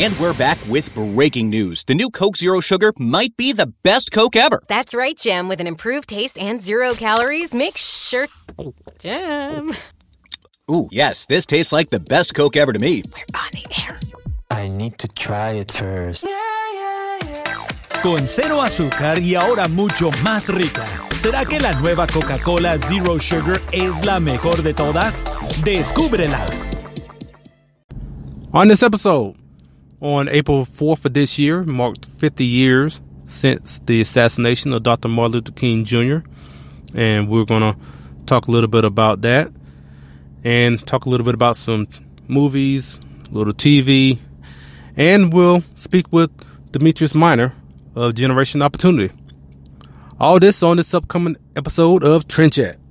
And we're back with breaking news. The new Coke Zero Sugar might be the best Coke ever. That's right, Jim. With an improved taste and zero calories, make sure. Jim. Ooh, yes, this tastes like the best Coke ever to me. We're on the air. I need to try it first. Con cero azúcar y ahora mucho más rica. ¿Será que la nueva Coca-Cola Zero Sugar es la mejor de todas? Descúbrela. On this episode, on April 4th of this year, marked 50 years since the assassination of Dr. Martin Luther King Jr. And we're going to talk a little bit about that and talk a little bit about some movies, a little TV, and we'll speak with Demetrius Minor of Generation Opportunity. All this on this upcoming episode of Trend Chat.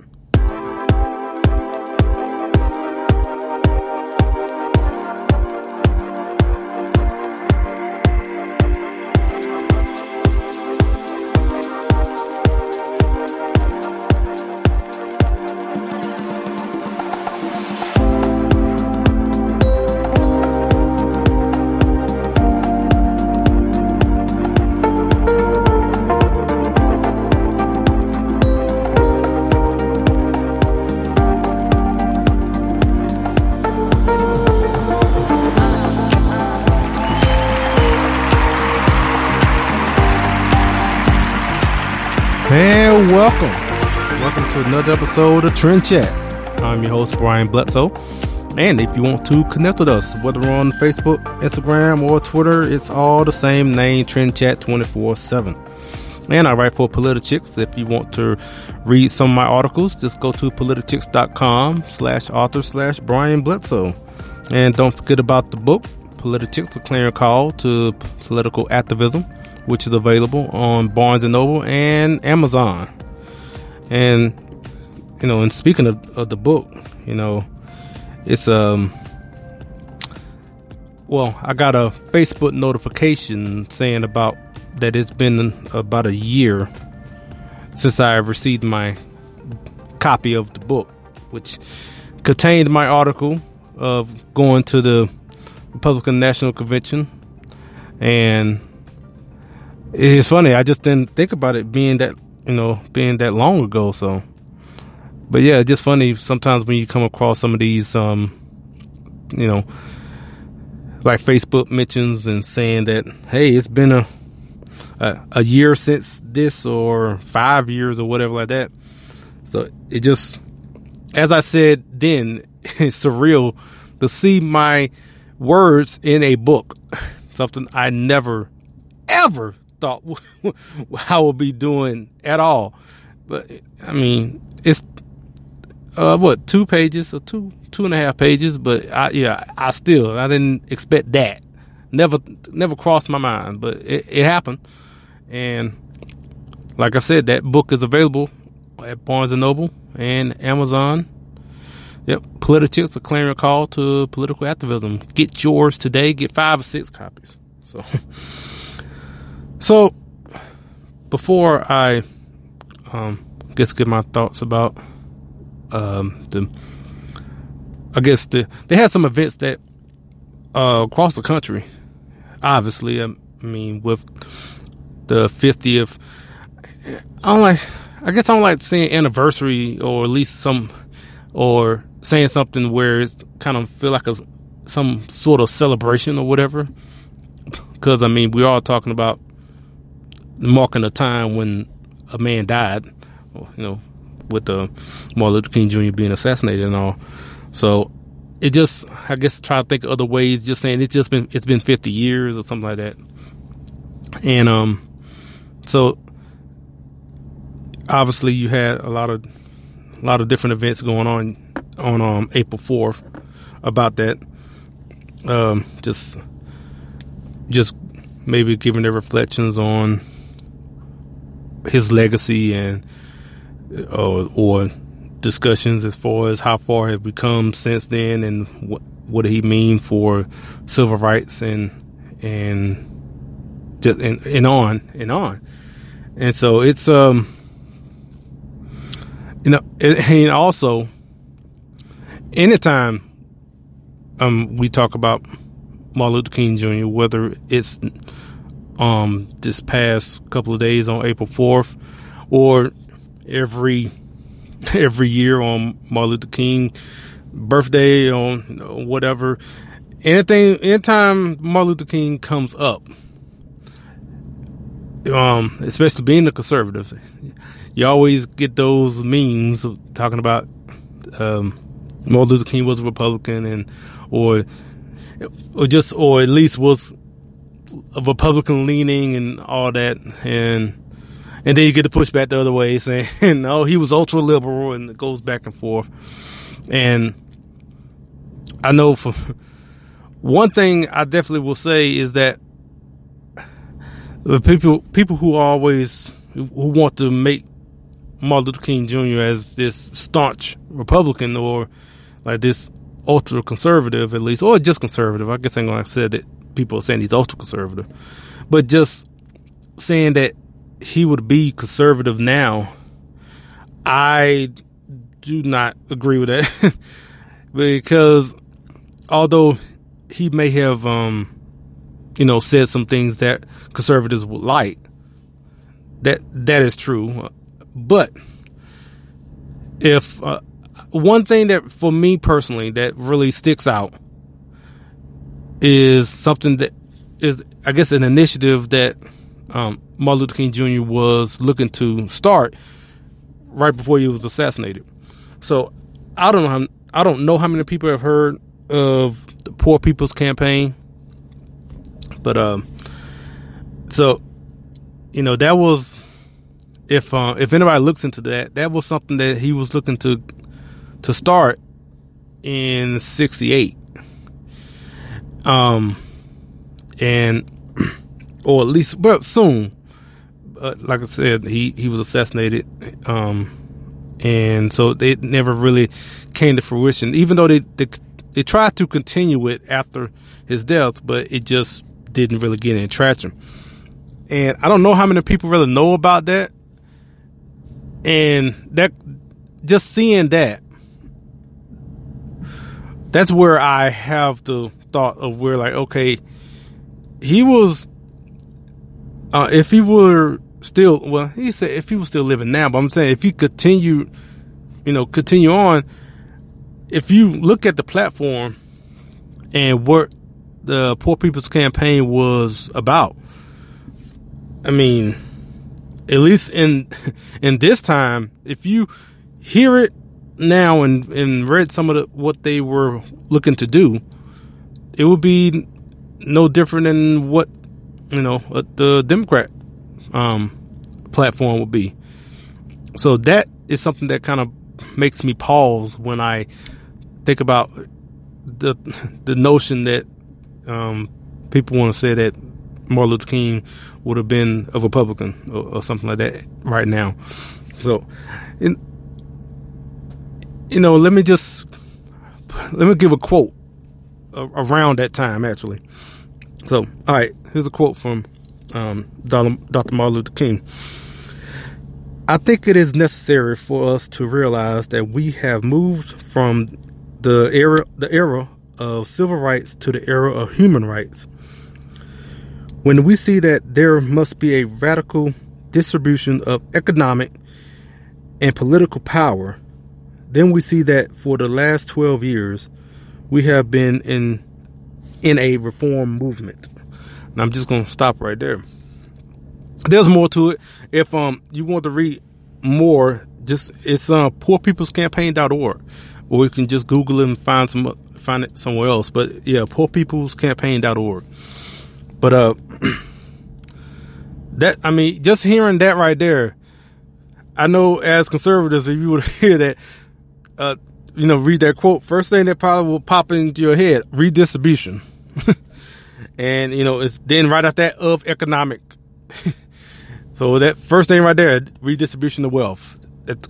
Another episode of Trend Chat. I'm your host, Brian Bledsoe. And if you want to connect with us, whether on Facebook, Instagram, or Twitter, it's all the same name, Trend Chat 24 7. And I write for Politichicks. If you want to read some of my articles, just go to politichicks.com slash author slash Brian Bledsoe. And don't forget about the book, Politichicks, a clarion call to political activism which is available on Barnes Noble and Amazon. And you know, and speaking of, of the book, you know, it's um well, I got a Facebook notification saying about that it's been about a year since I received my copy of the book, which contained my article of going to the Republican National Convention and it's funny. I just didn't think about it being that you know being that long ago. So, but yeah, just funny sometimes when you come across some of these, um, you know, like Facebook mentions and saying that hey, it's been a a, a year since this or five years or whatever like that. So it just, as I said then, it's surreal to see my words in a book. Something I never ever thought I would be doing at all. But I mean, it's uh, what two pages or two two and a half pages. But I, yeah, I still I didn't expect that. Never never crossed my mind, but it, it happened. And like I said, that book is available at Barnes and Noble and Amazon. Yep, Politichicks, a clarion call to political activism. Get yours today. Get five or six copies. So. So, before I um, guess get my thoughts about um, the, I guess the they had some events that uh, across the country. Obviously, I mean with the fiftieth. I don't like. I guess I don't like saying anniversary or at least some or saying something where it's kind of feel like a some sort of celebration or whatever. Because I mean, we're all talking about marking a time when a man died, you know, with the Martin Luther King Jr. being assassinated and all. So it just, I guess, try to think of other ways. Just saying it's just been it's been 50 years or something like that. And um, so obviously you had a lot of a lot of different events going on on um April 4th about that. um, just just maybe giving their reflections on his legacy and uh, or discussions as far as how far have we come since then and what what did he mean for civil rights and and just and, and on and on and so it's um you know and also anytime um we talk about Martin Luther King Jr. whether it's um this past couple of days on April 4th or every every year on Martin Luther King birthday on whatever. Anything anytime Martin Luther King comes up um especially being a conservative you always get those memes talking about um Martin Luther King was a Republican and or or just or at least was a Republican leaning and all that. And and then you get to push back the other way saying oh he was ultra liberal and it goes back and forth and I know for one thing I definitely will say is that the people people who always who want to make Martin Luther King Jr. as this staunch Republican or like this ultra conservative at least or just conservative. I guess I'm gonna say that people are saying he's ultra conservative. But just saying that he would be conservative now, I do not agree with that. because although he may have, um, you know, said some things that conservatives would like, that that is true. But if uh, one thing that for me personally that really sticks out is something that is, I guess, an initiative that um, Martin Luther King Jr. was looking to start right before he was assassinated. So I don't know how I don't know how many people have heard of the Poor People's Campaign, but um, so you know that was if uh, if anybody looks into that, that was something that he was looking to to start in '68, um, and or at least but soon. Like I said, he he was assassinated, um, and so they never really came to fruition. Even though they, they they tried to continue it after his death, but it just didn't really get any traction. And I don't know how many people really know about that. And that just seeing that, that's where I have the thought of where like, okay, he was, uh, if he were still, well, he said if he was still living now, but I'm saying if he continued, you know, continue on, if you look at the platform and what the Poor People's Campaign was about, I mean, at least in in this time, if you hear it now and and read some of the, what they were looking to do, it would be no different than what you know the Democrat um, platform would be. So that is something that kind of makes me pause when I think about the the notion that um, people want to say that Martin Luther King would have been a Republican or, or something like that right now. So, in, you know, let me just let me give a quote around that time actually. So, all right, here's a quote from um, Dr. Martin Luther King. I think it is necessary for us to realize that we have moved from the era the era of civil rights to the era of human rights. When we see that there must be a radical distribution of economic and political power, then we see that for the last 12 years we have been in in a reform movement. And I'm just to stop right there. There's more to it. If um you want to read more, just it's uh poorpeoplescampaign.org or you can just Google it and find some find it somewhere else. But yeah, poorpeoplescampaign.org. But uh, that I mean, just hearing that right there, I know as conservatives, if you would hear that, uh, you know, read that quote, first thing that probably will pop into your head: redistribution. and you know it's then right after that of economic. so that first thing right there, redistribution of wealth. That's,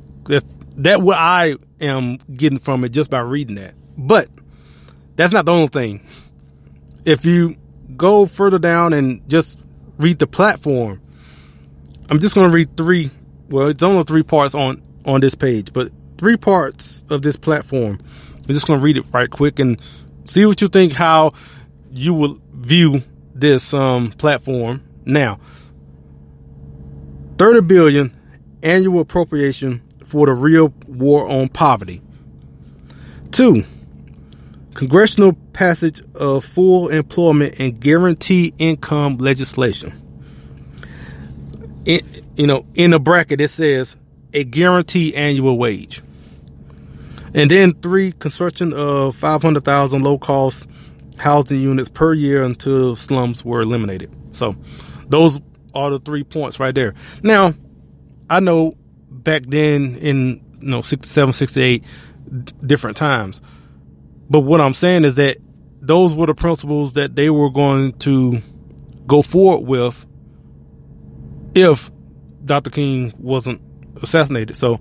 that what I am getting from it just by reading that. But that's not the only thing. If you go further down and just read the platform, I'm just going to read three. Well, it's only three parts on on this page, but three parts of this platform. I'm just going to read it right quick and see what you think. How you will view this um, platform now. 30 billion annual appropriation for the real war on poverty. Two, congressional passage of full employment and guaranteed income legislation. In, you know, in a bracket, it says a guaranteed annual wage. And then three, construction of 500,000 low cost housing units per year until slums were eliminated. So those are the three points right there. Now, I know back then in you know 67 68 different times but what i'm saying is that those were the principles that they were going to go forward with if dr king wasn't assassinated so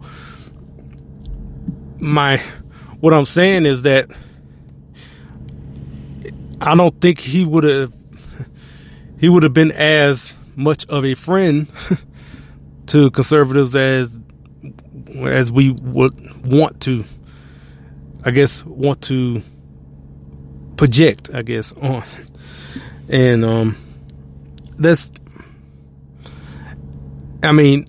my what i'm saying is that i don't think he would have he would have been as much of a friend to conservatives as as we would want to, I guess, want to project, I guess, on. And um, that's, I mean,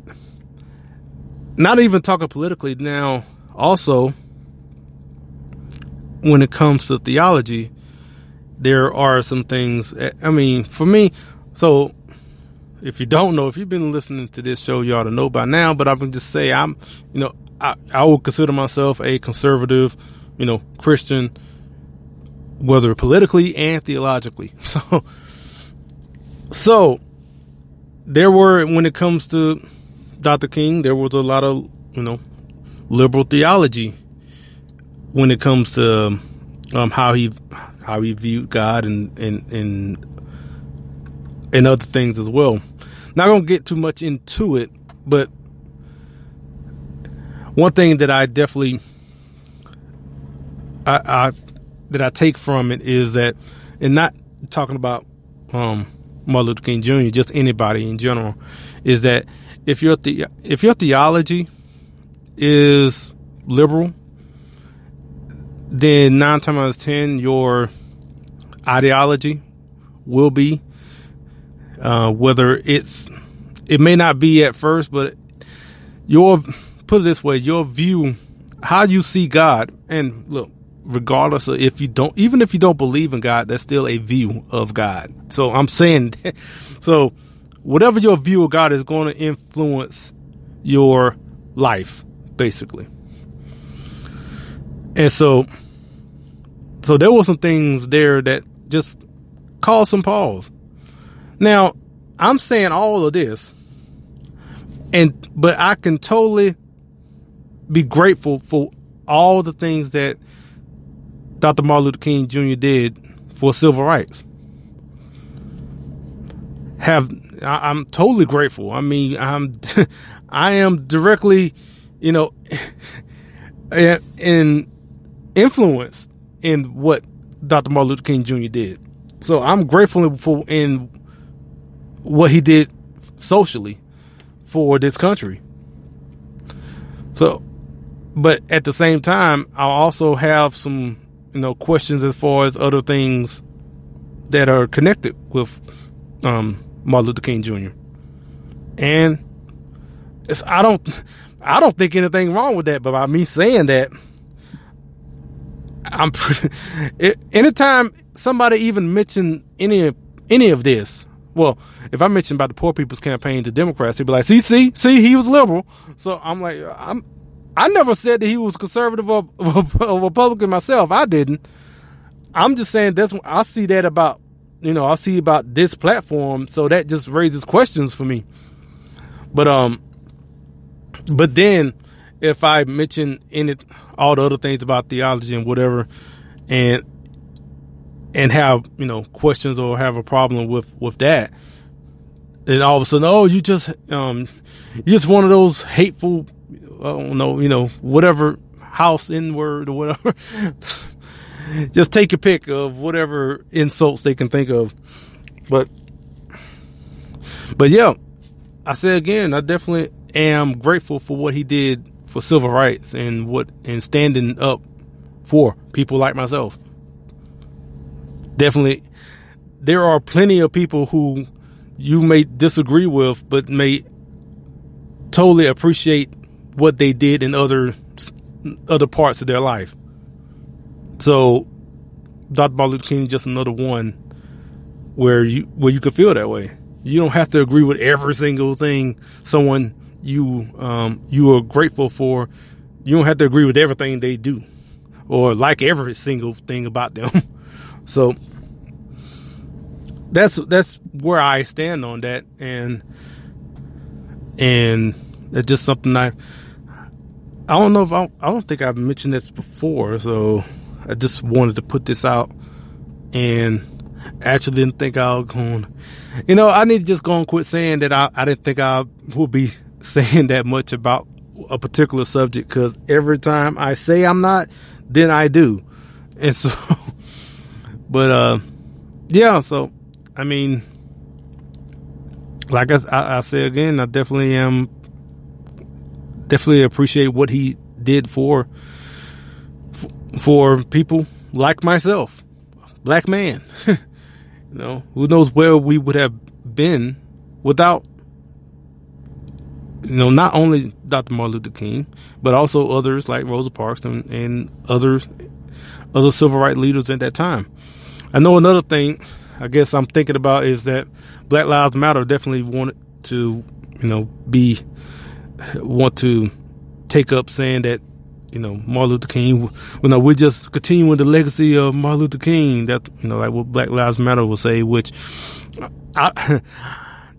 not even talking politically now, also, when it comes to theology, there are some things, I mean, for me, so if you don't know, if you've been listening to this show, you ought to know by now. But I can just say I'm, you know, I, I would consider myself a conservative, you know, Christian, whether politically and theologically. So, so there were when it comes to Dr. King, there was a lot of you know liberal theology when it comes to um, how he how he viewed God and and and and other things as well. Not gonna get too much into it, but one thing that I definitely I, I that I take from it is that, and not talking about um, Martin Luther King Jr., just anybody in general, is that if your the if your theology is liberal, then nine times out of ten your ideology will be uh, whether it's it may not be at first, but your put it this way, your view, how you see God, and look, regardless of if you don't, even if you don't believe in God, that's still a view of God. So I'm saying, so whatever your view of God is going to influence your life, basically. And so, so there were some things there that just caused some pause. Now, I'm saying all of this, and but I can totally be grateful for all the things that Dr. Martin Luther King Jr. did for civil rights. Have I, am totally grateful. I mean, I'm I am directly, you know, in influenced in what Dr. Martin Luther King Jr. did. So I'm grateful for in what he did socially for this country. So, but at the same time, I also have some, you know, questions as far as other things that are connected with um, Martin Luther King Jr. And it's, I don't, I don't think anything wrong with that. But by me saying that, I'm pretty, anytime somebody even mention any any of this, well, if I mention about the Poor People's Campaign to Democrats, he'd be like, "See, see, see, he was liberal." So I'm like, I'm, I never said that he was conservative or, or Republican myself. I didn't. I'm just saying that's I see that about you know I see about this platform, so that just raises questions for me. But um, but then if I mention in it all the other things about theology and whatever, and and have you know questions or have a problem with with that. And all of a sudden oh you just um you just one of those hateful I don't know you know whatever house in word or whatever. Just take a pick of whatever insults they can think of. But but yeah I say again I definitely am grateful for what he did for civil rights and what and standing up for people like myself definitely there are plenty of people who you may disagree with, but may totally appreciate what they did in other other parts of their life. So, Dr. Martin Luther King just another one where you where you can feel that way. You don't have to agree with every single thing someone you um, you are grateful for. You don't have to agree with everything they do or like every single thing about them. so that's that's where I stand on that, and and it's just something I I don't know if I I don't think I've mentioned this before, so I just wanted to put this out, and actually didn't think I was going. You know, I need to just go and quit saying that I I didn't think I would be saying that much about a particular subject because every time I say I'm not, then I do, and so. But uh, yeah, so I mean, like I, I, I say again, I definitely am definitely appreciate what he did for for people like myself, black man. you know, who knows where we would have been without you know not only Dr. Martin Luther King, but also others like Rosa Parks and, and others other civil rights leaders at that time. I know another thing I guess I'm thinking about is that Black Lives Matter definitely wanted to, you know, be want to take up saying that, you know, Martin Luther King. You know, we're just continuing the legacy of Martin Luther King. That you know, like what Black Lives Matter will say. Which, I,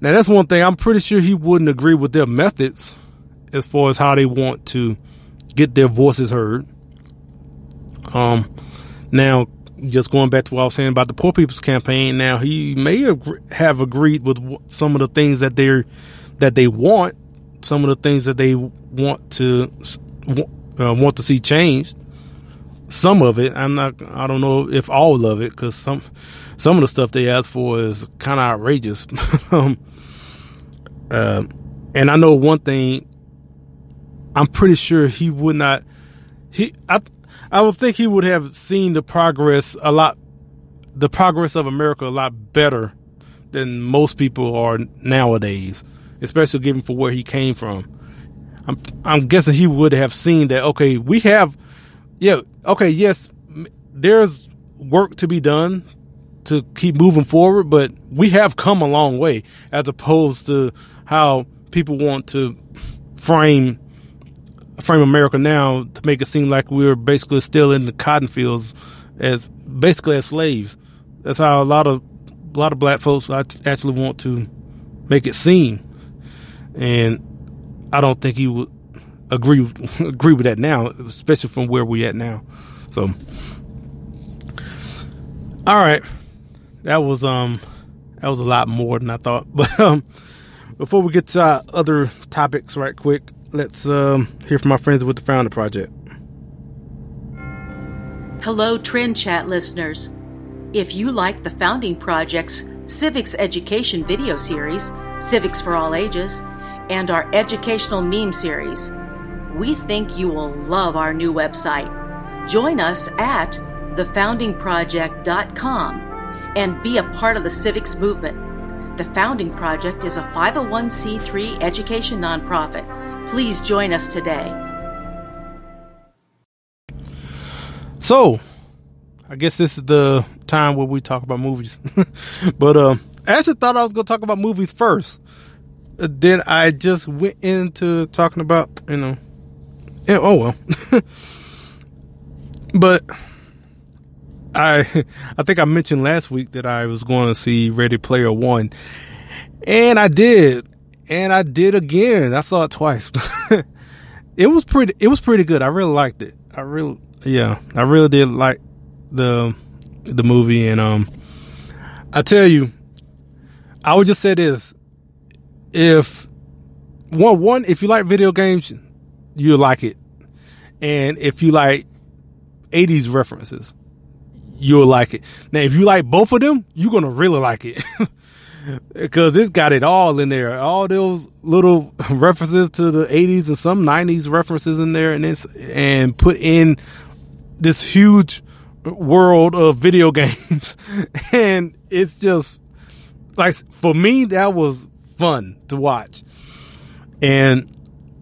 now that's one thing. I'm pretty sure he wouldn't agree with their methods as far as how they want to get their voices heard. Um, now just going back to what I was saying about the Poor People's Campaign. Now he may have agreed with some of the things that they're that they want, some of the things that they want to uh, want to see changed. Some of it, I'm not. I don't know if all of it, because some some of the stuff they ask for is kind of outrageous. um, uh, and I know one thing. I'm pretty sure he would not. He, I, I would think he would have seen the progress a lot, the progress of America a lot better than most people are nowadays, especially given for where he came from. I'm, I'm guessing he would have seen that. Okay, we have, yeah, okay, yes, there's work to be done to keep moving forward, but we have come a long way as opposed to how people want to frame frame America now to make it seem like we're basically still in the cotton fields as basically as slaves. That's how a lot of a lot of black folks actually want to make it seem, and I don't think he would agree agree with that now, especially from where we're at now. So, all right, that was um that was a lot more than I thought. But um, before we get to other topics, right quick, let's um, hear from my friends with the Founder Project. Hello, Trend Chat listeners. If you like the Founding Project's Civics Education video series, Civics for All Ages, and our educational meme series, we think you will love our new website. Join us at thefoundingproject.com and be a part of the civics movement. The Founding Project is a 501c3 education nonprofit Please join us today. So, I guess this is the time where we talk about movies. but uh, I actually thought I was going to talk about movies first. Then I just went into talking about, you know, yeah, oh well. but I I think I mentioned last week that I was going to see Ready Player One, and I did and I did again. I saw it twice. it was pretty. It was pretty good. I really liked it. I really, yeah, I really did like the the movie, and um, I tell you, I would just say this: if one one, if you like video games, you'll like it, and if you like '80s references, you'll like it. Now, if you like both of them, you're gonna really like it. because it's got it all in there. All those little references to the 80s and some 90s references in there, and it's and put in this huge world of video games, and it's just like for me that was fun to watch, and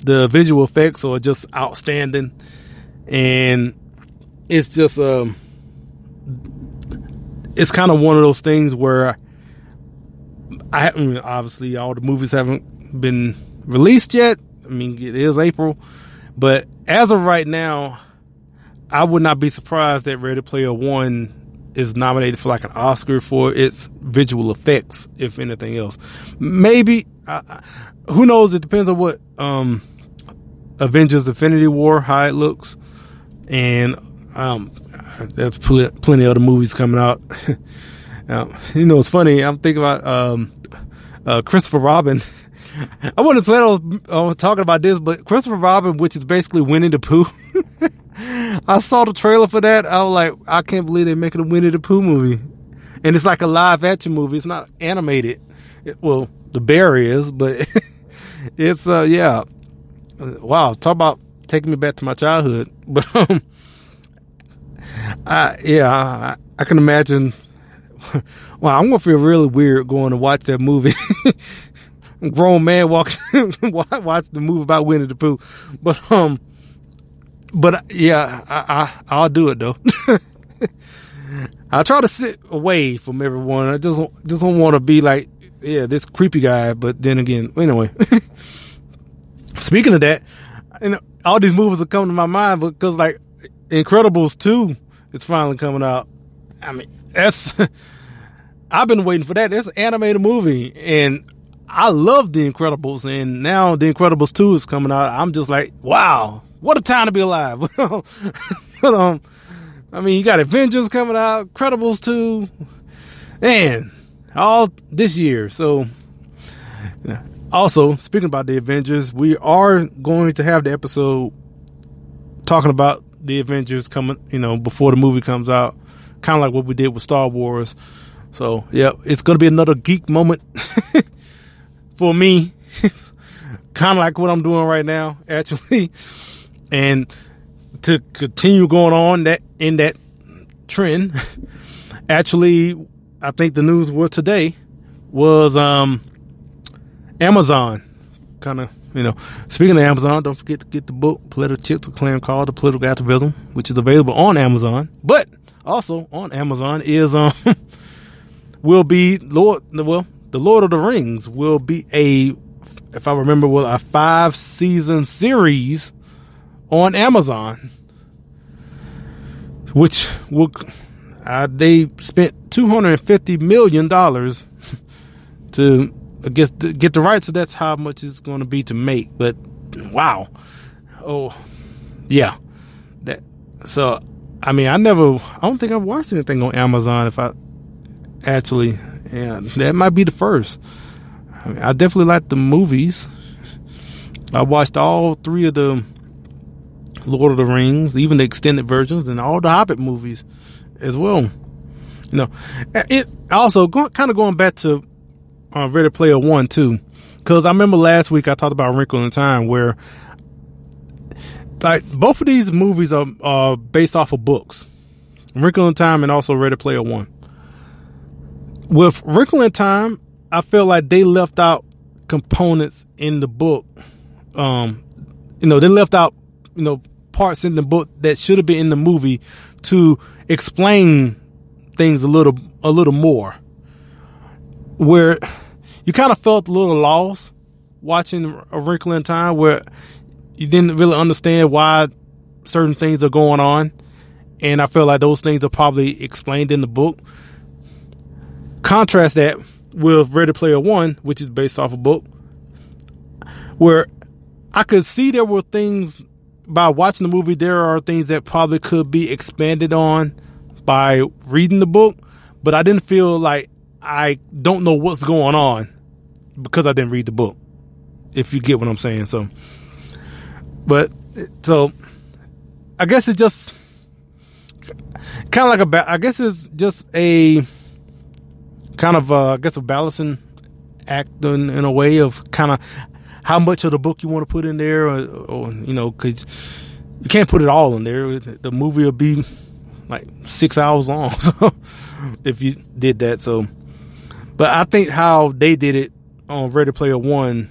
the visual effects are just outstanding, and it's just um, it's kind of one of those things where I, mean, obviously all the movies haven't been released yet. I mean, it is April, but as of right now, I would not be surprised that Ready Player One is nominated for like an Oscar for its visual effects, if anything else. Maybe, who knows? It depends on what um, Avengers: Infinity War how it looks, and um, there's pl- plenty of other movies coming out. um, you know, it's funny. I'm thinking about um, uh, Christopher Robin. I wouldn't plan on talking about this, but Christopher Robin, which is basically Winnie the Pooh. I saw the trailer for that. I was like, I can't believe they're making a Winnie the Pooh movie, and it's like a live action movie. It's not animated. It, well, the bear is, but it's uh, yeah. Wow, talk about taking me back to my childhood. But um, I, yeah, I, I can imagine wow, I'm gonna feel really weird going to watch that movie. grown man walks watch the movie about Winnie the Pooh, but um, but yeah, I, I I'll do it though. I try to sit away from everyone. I just just don't want to be like yeah this creepy guy. But then again, anyway. Speaking of that, and all these movies are coming to my mind because like Incredibles two is finally coming out. I mean, that's I've been waiting for that. It's an animated movie, and I love The Incredibles, and now The Incredibles two is coming out. I'm just like, wow, what a time to be alive. but, um, I mean, you got Avengers coming out, Incredibles two, and all this year. So, also speaking about the Avengers, we are going to have the episode talking about the Avengers coming, you know, before the movie comes out kind of like what we did with Star Wars. So yeah, it's gonna be another geek moment for me. kind of like what I'm doing right now, actually. And to continue going on that in that trend, actually, I think the news was today was um Amazon kind of you know, speaking of Amazon, don't forget to get the book Politichicks of Clan called The Political Activism, which is available on Amazon. But also on Amazon is um will be Lord well the Lord of the Rings will be a if I remember well a five season series on Amazon which will uh, they spent 250 million dollars to Guess to get the right. so that's how much it's going to be to make but wow oh yeah that so I mean, I never, I don't think I've watched anything on Amazon. If I actually, yeah, that might be the first. I, mean, I definitely like the movies. I watched all three of the Lord of the Rings, even the extended versions, and all the Hobbit movies as well. You know, it also go, kind of going back to uh, Ready Player One too, because I remember last week I talked about Wrinkle in Time, where like both of these movies are, based off of books, Wrinkle in Time and also Ready Player One. With Wrinkle in Time, I feel like they left out components in the book. Um, you know, they left out you know parts in the book that should have been in the movie to explain things a little a little more. Where you kind of felt a little lost watching A Wrinkle in Time, where you didn't really understand why certain things are going on. And I feel like those things are probably explained in the book. Contrast that with Ready Player One, which is based off a book, where I could see there were things by watching the movie, there are things that probably could be expanded on, by reading the book, but I didn't feel like I don't know what's going on because I didn't read the book. If you get what I'm saying, so. But so, I guess it's just kind of like a. I guess it's just a kind of uh, I guess a balancing act in, in a way of kind of how much of the book you want to put in there, or, or you know, because you can't put it all in there. The movie will be like six hours long, so if you did that, so. But I think how they did it on Ready Player One,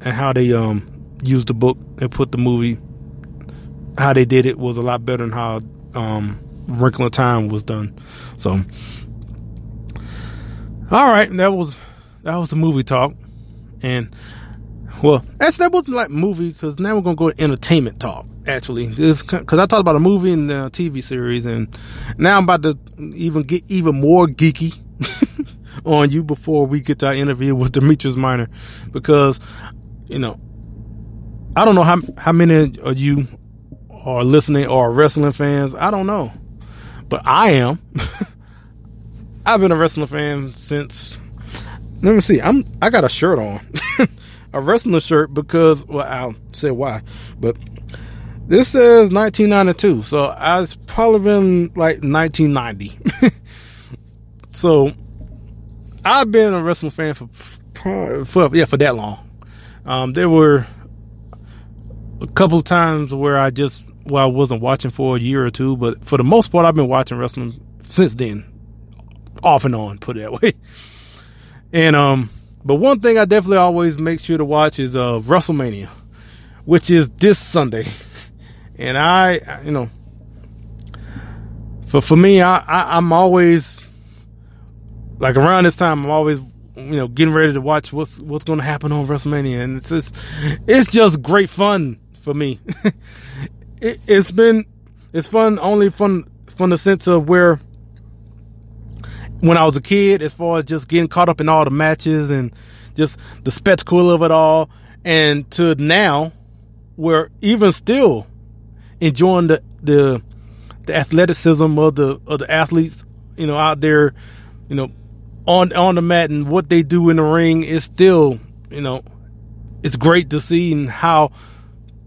and how they um used the book and put the movie, how they did it was a lot better than how um Wrinkle in Time was done. So, all right, that was that was the movie talk, and well, actually that wasn't like movie because now we're gonna go to entertainment talk. Actually, because I talked about a movie and a TV series, and now I'm about to even get even more geeky on you before we get to our interview with Demetrius Minor, because you know I don't know how how many of you are listening or wrestling fans. I don't know, but I am. I've been a wrestling fan since. Let me see. I'm. I got a shirt on, a wrestling shirt because. Well, I'll say why, but this says 1992, so I was probably been like 1990. so I've been a wrestling fan for, for yeah for that long. Um, there were a couple of times where I just well I wasn't watching for a year or two, but for the most part I've been watching wrestling since then, off and on. Put it that way. And um, but one thing I definitely always make sure to watch is uh WrestleMania, which is this Sunday. And I, you know, for for me, I, I I'm always like around this time. I'm always you know getting ready to watch what's what's going to happen on WrestleMania, and it's just it's just great fun for me. it, it's been it's fun only fun from the sense of where when I was a kid, as far as just getting caught up in all the matches and just the spectacle of it all, and to now, where even still enjoying the the the athleticism of the of the athletes, you know, out there, you know, on on the mat and what they do in the ring is still, you know, it's great to see and how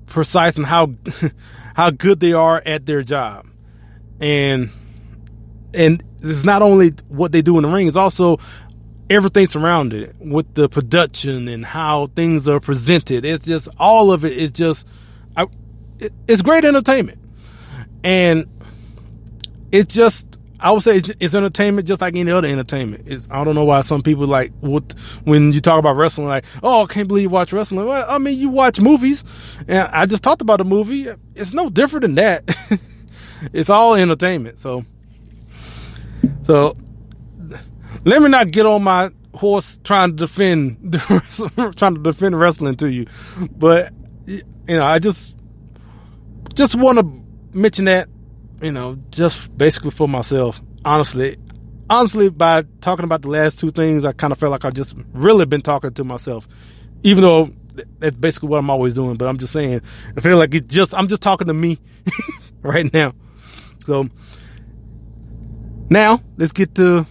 precise and how how good they are at their job. And and it's not only what they do in the ring, it's also everything surrounding it with the production and how things are presented. It's just all of it is just I, it's great entertainment. And it's just I would say it's, it's, entertainment just like any other entertainment. It's, I don't know why some people like what when you talk about wrestling, like, oh, I can't believe you watch wrestling. Well, I mean, you watch movies, and I just talked about a movie. It's no different than that. it's all entertainment. So, so let me not get on my horse trying to defend trying to defend wrestling to you, but you know, I just just want to mention that you know, just basically for myself. Honestly, honestly, by talking about the last two things, I kind of felt like I just really been talking to myself, even though that's basically what I'm always doing. But I'm just saying, I feel like it just I'm just talking to me right now. So now let's get to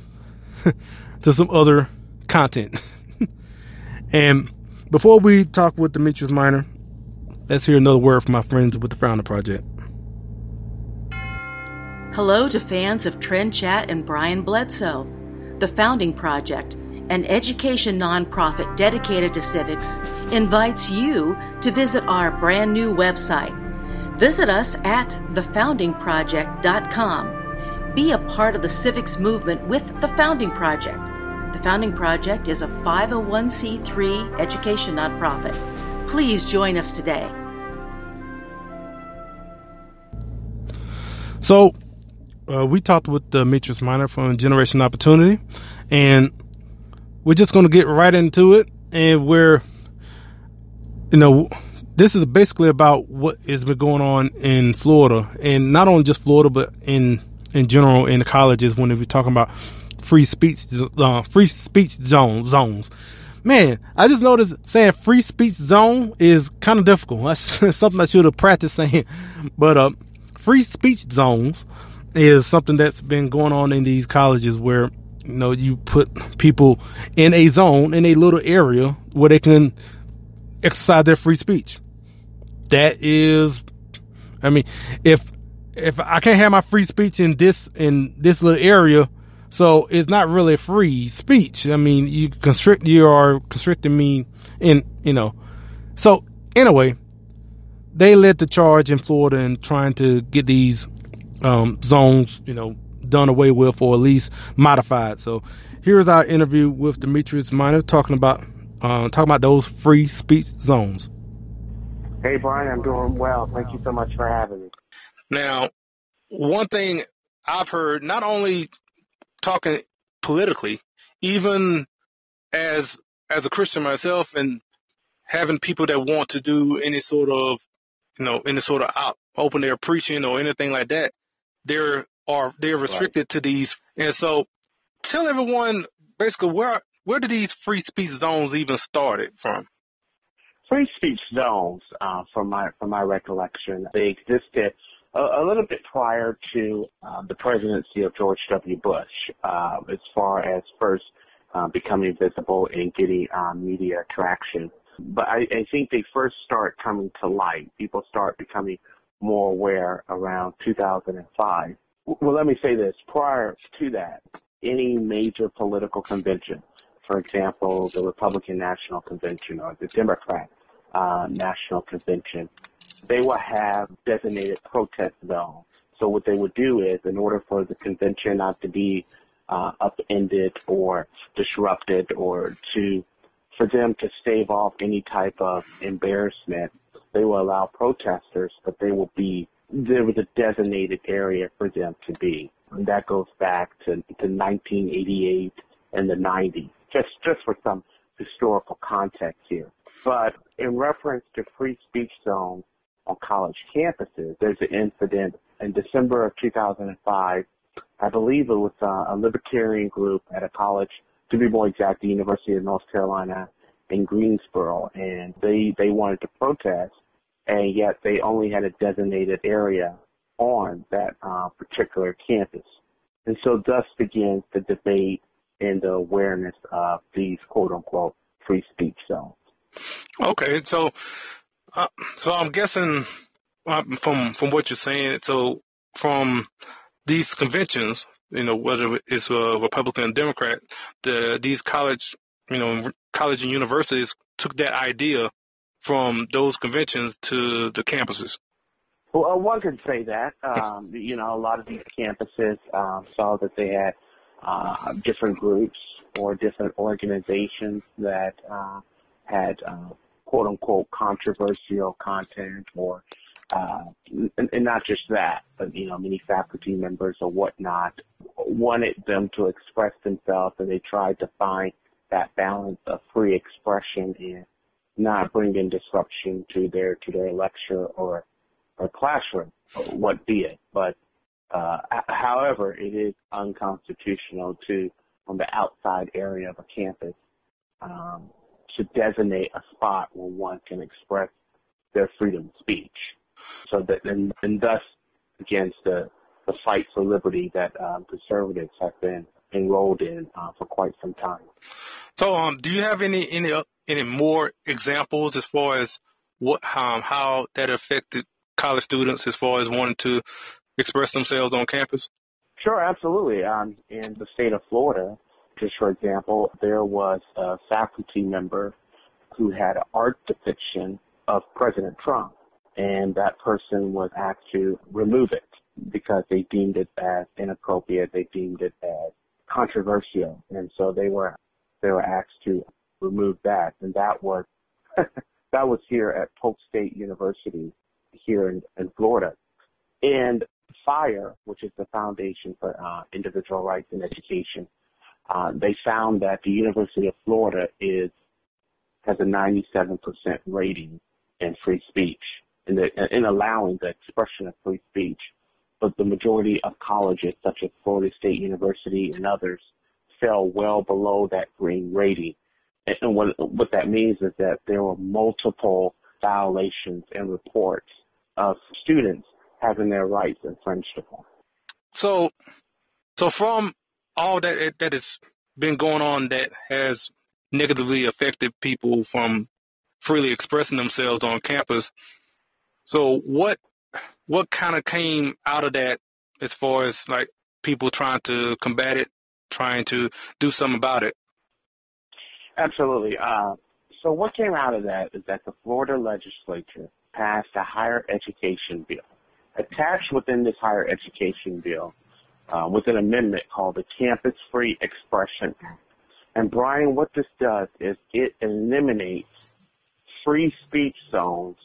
to some other content. and before we talk with Demetrius Minor, let's hear another word from my friends with the Founder Project. Hello to fans of Trend Chat and Brian Bledsoe. The Founding Project, an education nonprofit dedicated to civics, invites you to visit our brand new website. Visit us at thefoundingproject.com. Be a part of the civics movement with the Founding Project. The Founding Project is a 501c3 education nonprofit. Please join us today. So, uh, we talked with the Demetrius Minor from Generation Opportunity, and we're just going to get right into it. And we're, you know, this is basically about what has been going on in Florida, and not only just Florida, but in in general in the colleges when we're talking about free speech, uh, free speech zone zones. Man, I just noticed saying free speech zone is kind of difficult. That's something I should have practiced saying. But uh, free speech zones is something that's been going on in these colleges where you know you put people in a zone in a little area where they can exercise their free speech. That is, I mean, if if I can't have my free speech in this in this little area, so it's not really free speech. I mean, you constrict you are constricting me in you know. So anyway, they led the charge in Florida in trying to get these um, zones, you know, done away with or at least modified. So here's our interview with Demetrius Minor talking about uh, talking about those free speech zones. Hey Brian, I'm doing well. Thank you so much for having me. Now, one thing I've heard, not only talking politically, even as as a Christian myself, and having people that want to do any sort of, you know, any sort of out, open air preaching or anything like that, they're are they're restricted right. to these. And so, tell everyone basically where where do these free speech zones even started from? Free speech zones, uh, from my from my recollection, they existed a, a little bit prior to uh, the presidency of George W. Bush, uh, as far as first uh, becoming visible and getting um, media traction. But I, I think they first start coming to light. People start becoming more aware around 2005. Well, let me say this. Prior to that, any major political convention, for example, the Republican National Convention or the Democrat uh, National Convention, they will have designated protest zones. So what they would do is, in order for the convention not to be uh, upended or disrupted, or to for them to stave off any type of embarrassment, they will allow protesters, but they will be there was a designated area for them to be. And that goes back to, to 1988 and the 90s, just, just for some historical context here. But in reference to free speech zones on college campuses, there's an incident in December of 2005. I believe it was a, a libertarian group at a college, to be more exact, the University of North Carolina in Greensboro, and they, they wanted to protest and yet they only had a designated area on that uh, particular campus. And so thus begins the debate and the awareness of these quote unquote free speech zones. Okay, so uh, so I'm guessing uh, from from what you're saying, so from these conventions, you know, whether it's a Republican or Democrat, the these college, you know, college and universities took that idea from those conventions to the campuses? Well, one could say that. Um, you know, a lot of these campuses um, saw that they had uh, different groups or different organizations that uh, had uh, quote unquote controversial content or uh, and, and not just that, but you know, many faculty members or whatnot wanted them to express themselves, and they tried to find that balance of free expression and not bring in disruption to their to their lecture or or classroom, what be it. But uh, however, it is unconstitutional to on the outside area of a campus um, to designate a spot where one can express their freedom of speech. So that and, and thus against the the fight for liberty that um, conservatives have been enrolled in uh, for quite some time. So, um, do you have any any any more examples as far as what um, how that affected college students as far as wanting to express themselves on campus? Sure, absolutely. Um, in the state of Florida, just for example, there was a faculty member who had an art depiction of President Trump, and that person was asked to remove it because they deemed it as inappropriate. They deemed it as controversial, and so they were they were asked to remove that, and that was that was here at Polk State University here in, in Florida. And FIRE, which is the Foundation for uh, Individual Rights in Education, uh, they found that the University of Florida is has a 97% rating in free speech in, the, in allowing the expression of free speech. But the majority of colleges, such as Florida State University and others, fell well below that green rating. And what, what that means is that there were multiple violations and reports of students having their rights infringed upon. So, so from all that that has been going on that has negatively affected people from freely expressing themselves on campus. So what what kind of came out of that as far as like people trying to combat it, trying to do something about it? Absolutely. Uh, so what came out of that is that the Florida legislature passed a higher education bill. Attached within this higher education bill uh, was an amendment called the Campus Free Expression Act. And Brian, what this does is it eliminates free speech zones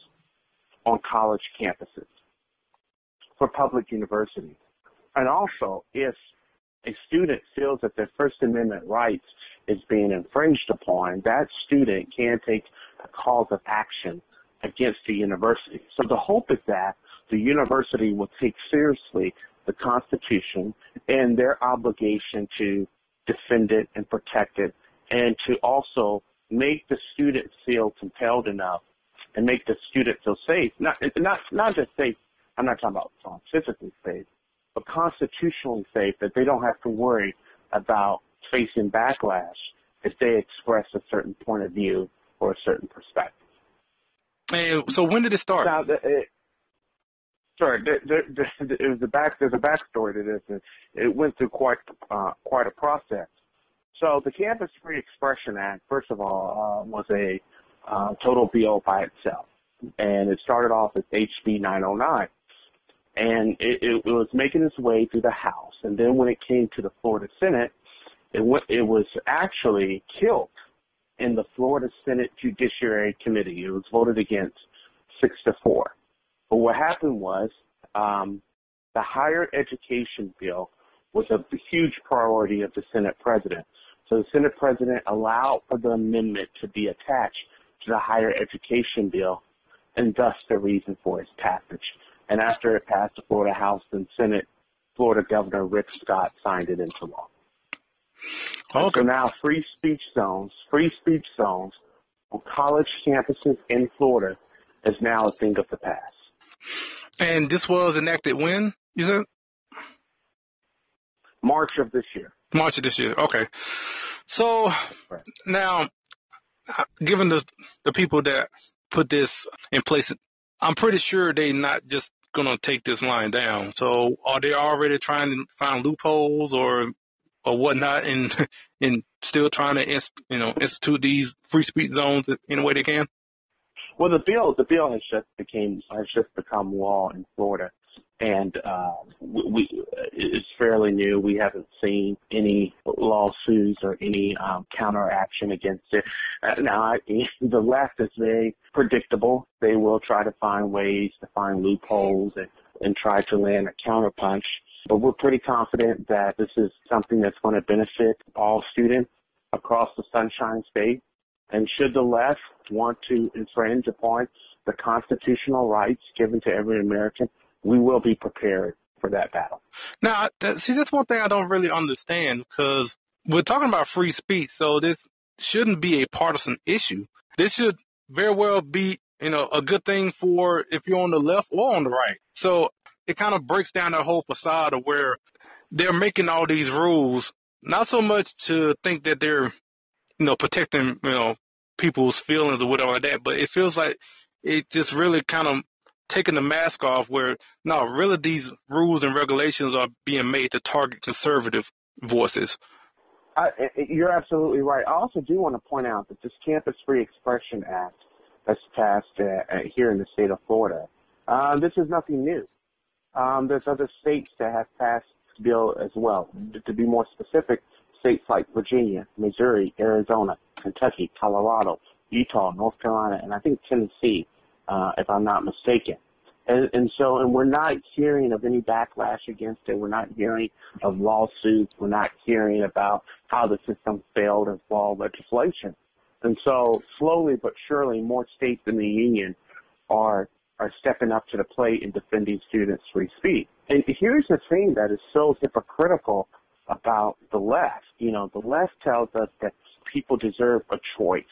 on college campuses for public universities. And also, if a student feels that their First Amendment rights is being infringed upon, that student can take a cause of action against the university. So the hope is that the university will take seriously the Constitution and their obligation to defend it and protect it and to also make the student feel compelled enough and make the student feel safe. Not not not just safe. I'm not talking about physically safe, but constitutionally safe that they don't have to worry about facing backlash if they express a certain point of view or a certain perspective. And so when did it start? Now, it, sorry, there, there, there, it was a back. There's a backstory to this, and it went through quite uh, quite a process. So the Campus Free Expression Act, first of all, uh, was a uh, total bill by itself, and it started off as HB 909, and it, it, was making its way through the House, and then when it came to the Florida Senate, it went, it was actually killed in the Florida Senate Judiciary Committee. It was voted against six to four. But what happened was um, the higher education bill was a huge priority of the Senate president. So the Senate president allowed for the amendment to be attached to the higher education bill, and thus the reason for its passage. And after it passed the Florida House and Senate, Florida Governor Rick Scott signed it into law. Okay. So now free speech zones, free speech zones on college campuses in Florida is now a thing of the past. And this was enacted when, you said? March of this year. March of this year. Okay. So right. now, given the the people that put this in place, I'm pretty sure they're not just gonna take this line down. So are they already trying to find loopholes or or whatnot, and and still trying to you know institute these free speech zones in a way they can? Well, the bill the bill has just became has just become law in Florida, and uh, we, it's fairly new. We haven't seen any lawsuits or any um, counteraction against it. Uh, now, I, the left is very predictable. They will try to find ways to find loopholes and, and try to land a counterpunch. But we're pretty confident that this is something that's going to benefit all students across the Sunshine State. And should the left want to infringe upon the constitutional rights given to every American, we will be prepared for that battle. Now, that, see, that's one thing I don't really understand because we're talking about free speech, so this shouldn't be a partisan issue. This should very well be, you know, a good thing for if you're on the left or on the right. So it kind of breaks down that whole facade of where they're making all these rules, not so much to think that they're, you know, protecting, you know, people's feelings or whatever like that, but it feels like it just really kind of taking the mask off where no, really these rules and regulations are being made to target conservative voices. I, you're absolutely right. I also do want to point out that this Campus Free Expression Act that's passed uh, here in the state of Florida, uh, this is nothing new. Um, there's other states that have passed bill as well. To be more specific, states like Virginia, Missouri, Arizona, Kentucky, Colorado, Utah, North Carolina, and I think Tennessee uh, if I'm not mistaken. And, and so, and we're not hearing of any backlash against it. We're not hearing of lawsuits. We're not hearing about how the system failed as law legislation. And so, slowly but surely, more states in the union are are stepping up to the plate in defending students' free speech. And here's the thing that is so hypocritical about the left. You know, the left tells us that people deserve a choice,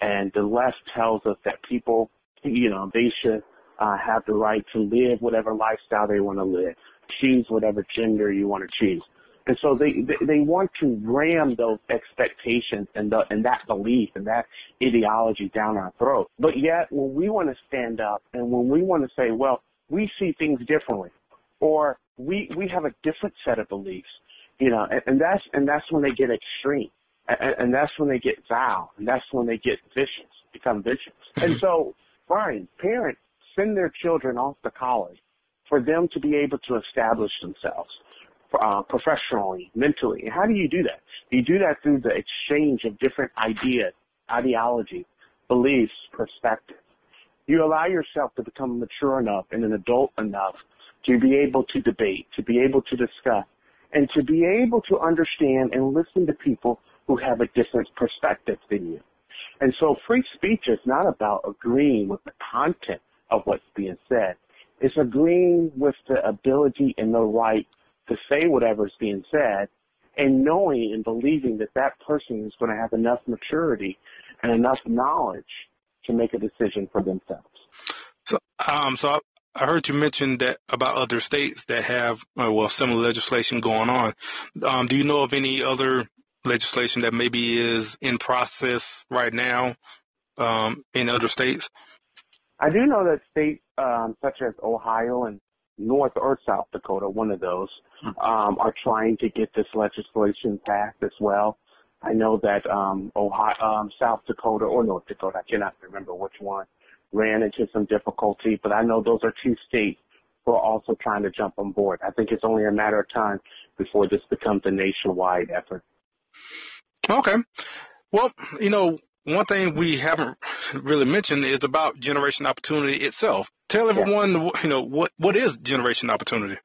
and the left tells us that people you know, they should uh, have the right to live whatever lifestyle they want to live. choose whatever gender you want to choose. And so they, they, they want to ram those expectations and the, and that belief and that ideology down our throat. But yet when we want to stand up and when we want to say, well, we see things differently or we, we have a different set of beliefs, you know, and, and that's, and that's when they get extreme and, and that's when they get vile and that's when they get vicious, become vicious. And so, Brian, parents send their children off to college for them to be able to establish themselves uh, professionally, mentally. And how do you do that? You do that through the exchange of different ideas, ideologies, beliefs, perspectives. You allow yourself to become mature enough and an adult enough to be able to debate, to be able to discuss, and to be able to understand and listen to people who have a different perspective than you. And so free speech is not about agreeing with the content of what's being said. It's agreeing with the ability and the right to say whatever's being said and knowing and believing that that person is going to have enough maturity and enough knowledge to make a decision for themselves. So, um, so I heard you mention that about other states that have uh, well similar legislation going on. Um, do you know of any other legislation that maybe is in process right now um, in other states? I do know that states um, such as Ohio and North or South Dakota, one of those, um, are trying to get this legislation passed as well. I know that um, Ohio, um, South Dakota or North Dakota, I cannot remember which one, ran into some difficulty, but I know those are two states who are also trying to jump on board. I think it's only a matter of time before this becomes a nationwide effort. Okay. Well, you know, one thing we haven't really mentioned is about generation opportunity itself. Tell everyone, yeah. you know, what what is generation opportunity?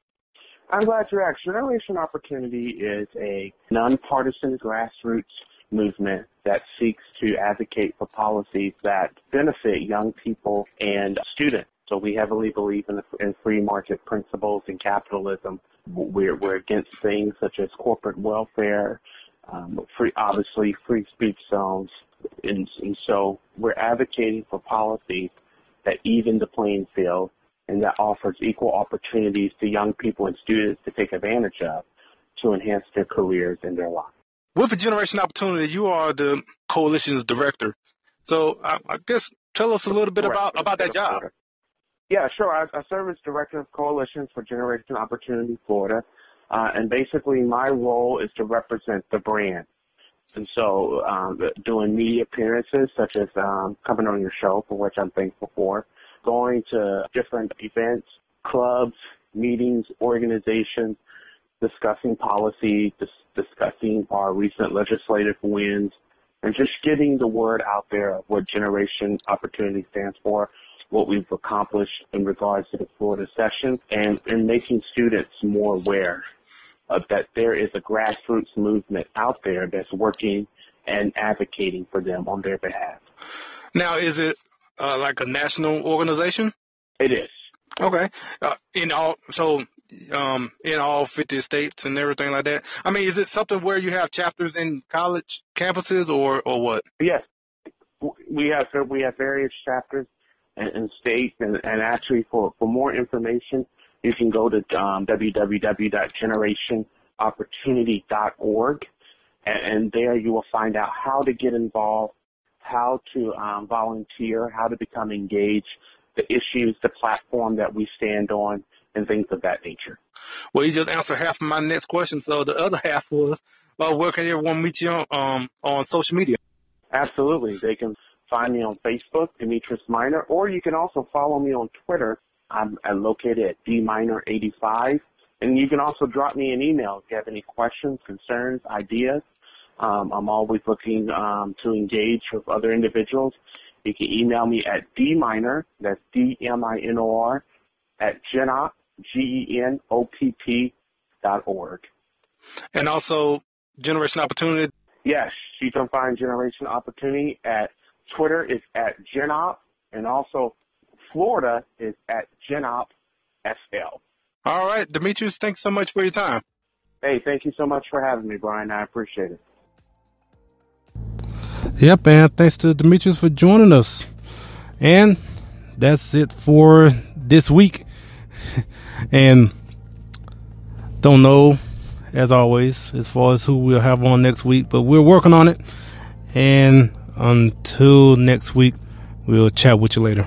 I'm glad you asked. Generation Opportunity is a nonpartisan grassroots movement that seeks to advocate for policies that benefit young people and students. So we heavily believe in, the, in free market principles and capitalism. We're, we're against things such as corporate welfare, um, free, obviously free speech zones, and, and so we're advocating for policies that even the playing field and that offers equal opportunities to young people and students to take advantage of to enhance their careers and their lives. With a Generation Opportunity, you are the coalition's director. So I, I guess tell us a little bit about, about that job. Yeah, sure. I, I serve as director of coalitions for Generation Opportunity Florida. Uh, and basically my role is to represent the brand. And so, um, doing media appearances such as um, coming on your show, for which I'm thankful for, going to different events, clubs, meetings, organizations, discussing policy, dis- discussing our recent legislative wins, and just getting the word out there of what Generation Opportunity stands for, what we've accomplished in regards to the Florida session, and, and making students more aware uh, that there is a grassroots movement out there that's working and advocating for them on their behalf. Now, is it uh, like a national organization? It is. Okay. Uh, in all, so um, in all 50 states and everything like that. I mean, is it something where you have chapters in college campuses or or what? Yes, we have we have various chapters in, in states, and, and actually for for more information, you can go to um, www.generationopportunity.org, and, and, there you will find out how to get involved, how to um, volunteer, how to become engaged, the issues, the platform that we stand on, and things of that nature. Well, you just answered half of my next question. So the other half was, well, where can everyone meet you on, um, on social media? Absolutely. They can find me on Facebook, Demetrius Minor, or you can also follow me on Twitter I'm, I'm located at dminor85. And you can also drop me an email if you have any questions, concerns, ideas. Um, I'm always looking um, to engage with other individuals. You can email me at dminor, that's D-M-I-N-O-R, at genopp, G-E-N-O-P-P dot org. And also Generation Opportunity? Yes, you can find Generation Opportunity at Twitter. It's at GenOpp, and also Florida is at GenOpp FL. All right, Demetrius, thanks so much for your time. Hey, thank you so much for having me, Brian. I appreciate it. Yep, and thanks to Demetrius for joining us. And that's it for this week. and Don't know, as always, as far as who we'll have on next week, but we're working on it. And until next week, we'll chat with you later.